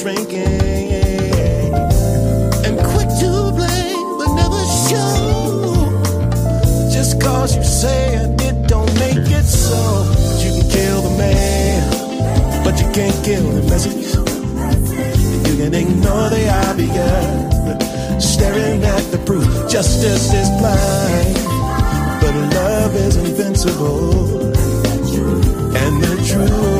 shrinking and quick to blame, but never show. Just cause you say it don't make it so. You can kill the man, but you can't kill the message. You can ignore the obvious, staring at the proof. Justice is blind, but love is invincible, and the truth.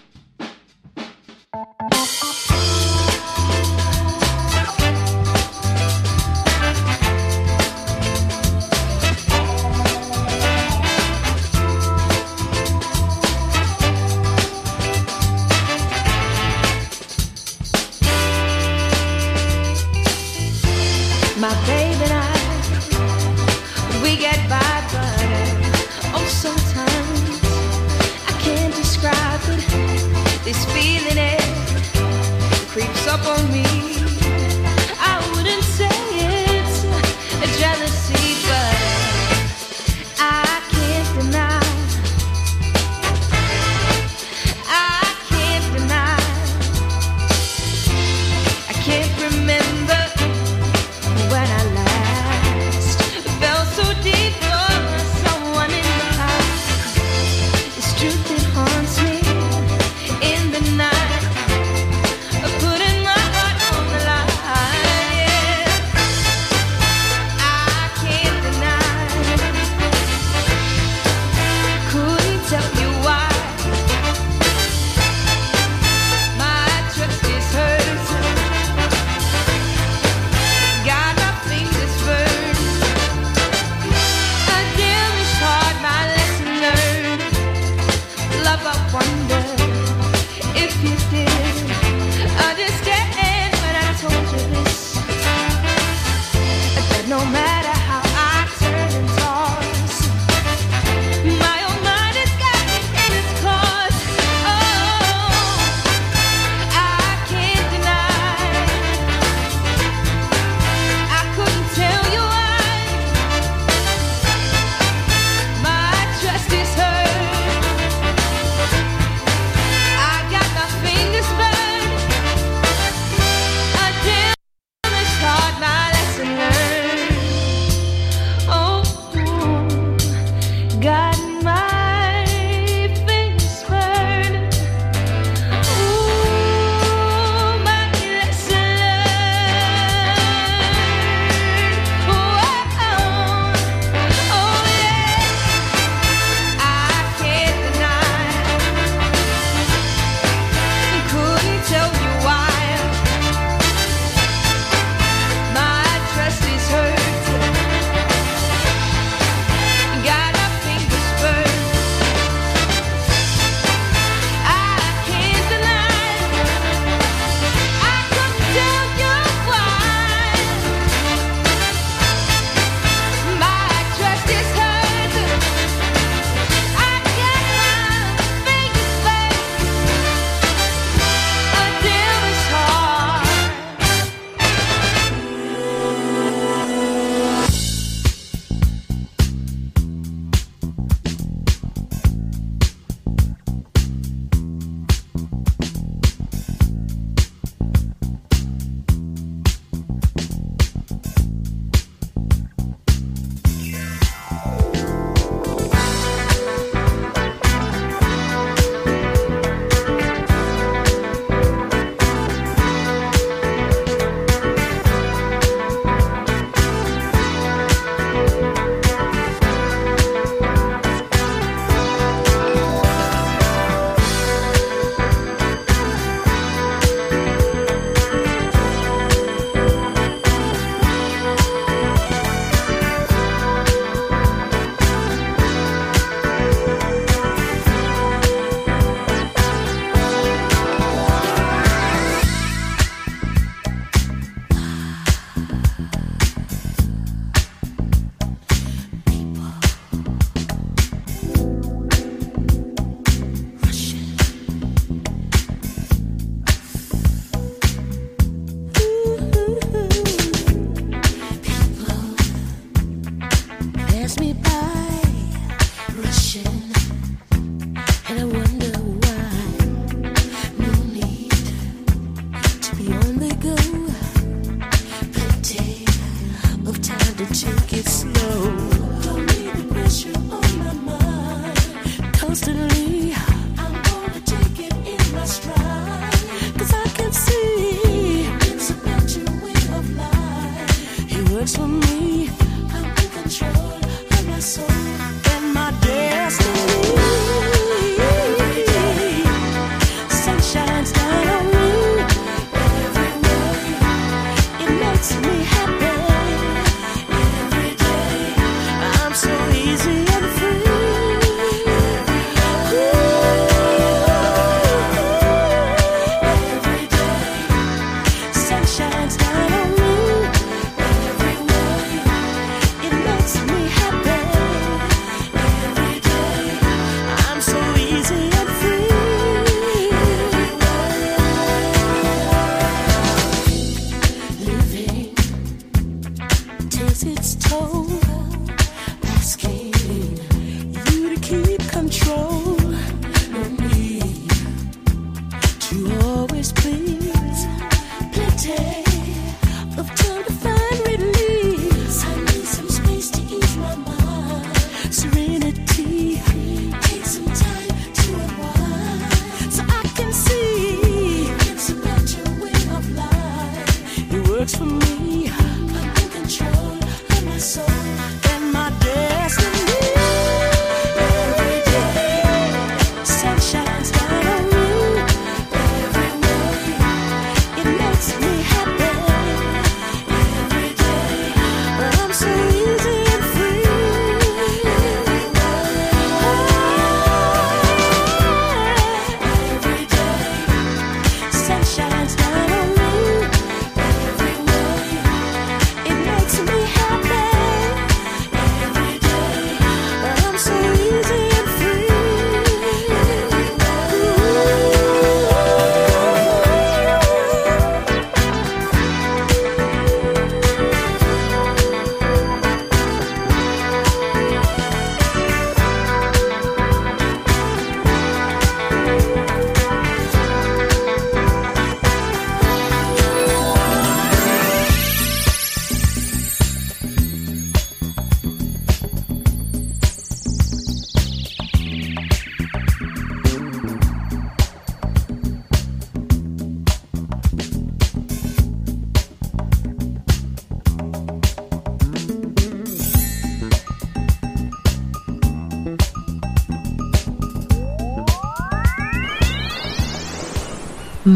for me.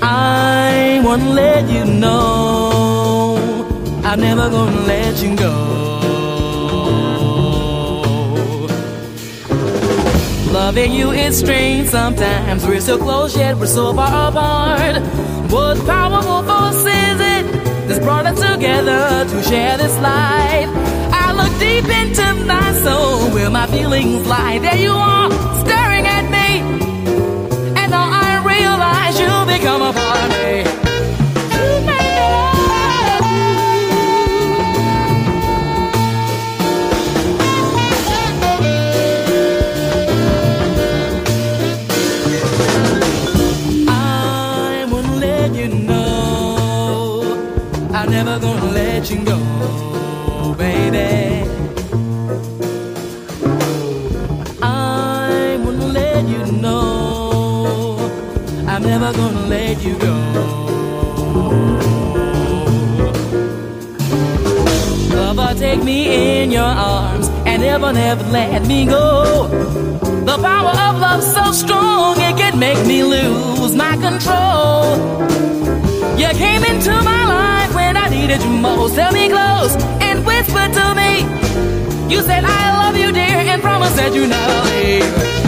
I wanna let you know I'm never gonna let you go. Loving you is strange sometimes. We're so close yet we're so far apart. What powerful force is it that's brought us together to share this life? I look deep into my soul where my feelings lie. There you are, take me in your arms and never, never let me go. The power of love so strong it can make me lose my control. You came into my life when I needed you most. Held me close and whispered to me. You said I love you, dear, and promised that you never leave.